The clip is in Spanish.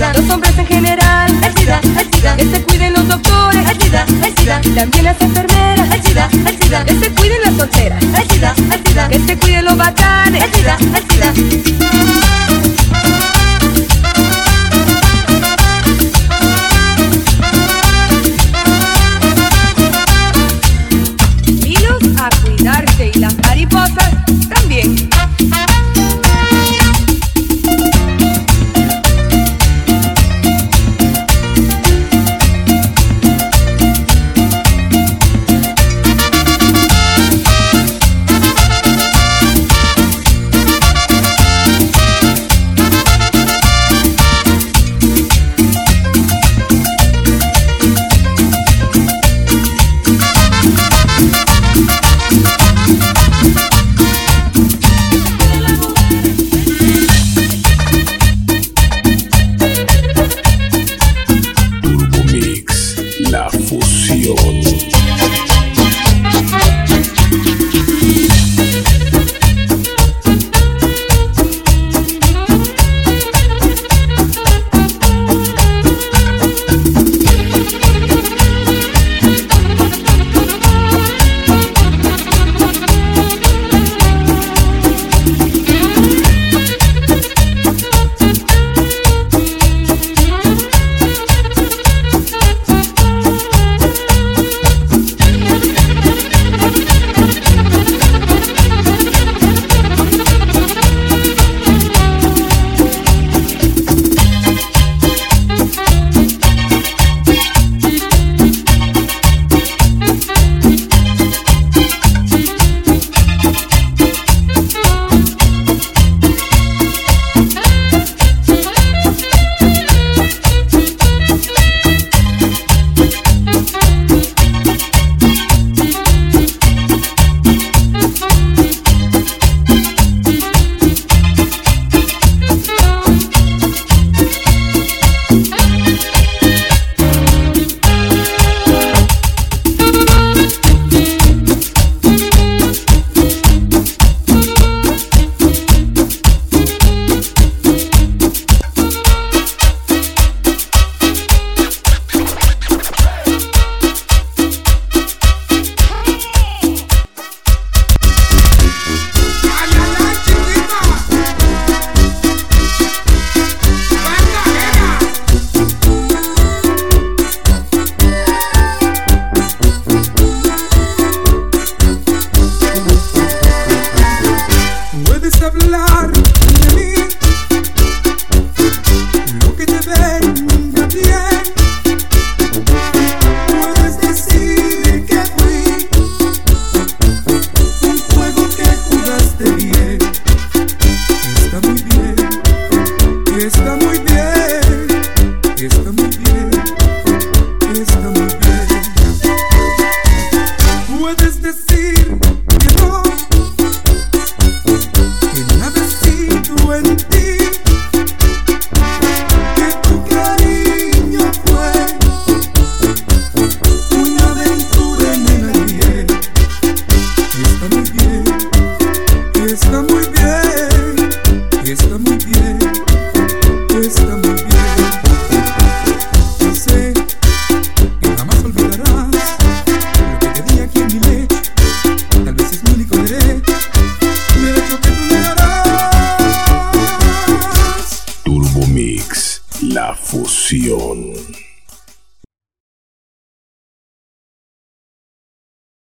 Los hombres en general, el SIDA, el que se cuiden los doctores, el SIDA, también las enfermeras, el SIDA, el que se cuiden las solteras, el SIDA, el que se cuiden los bacanes, el SIDA.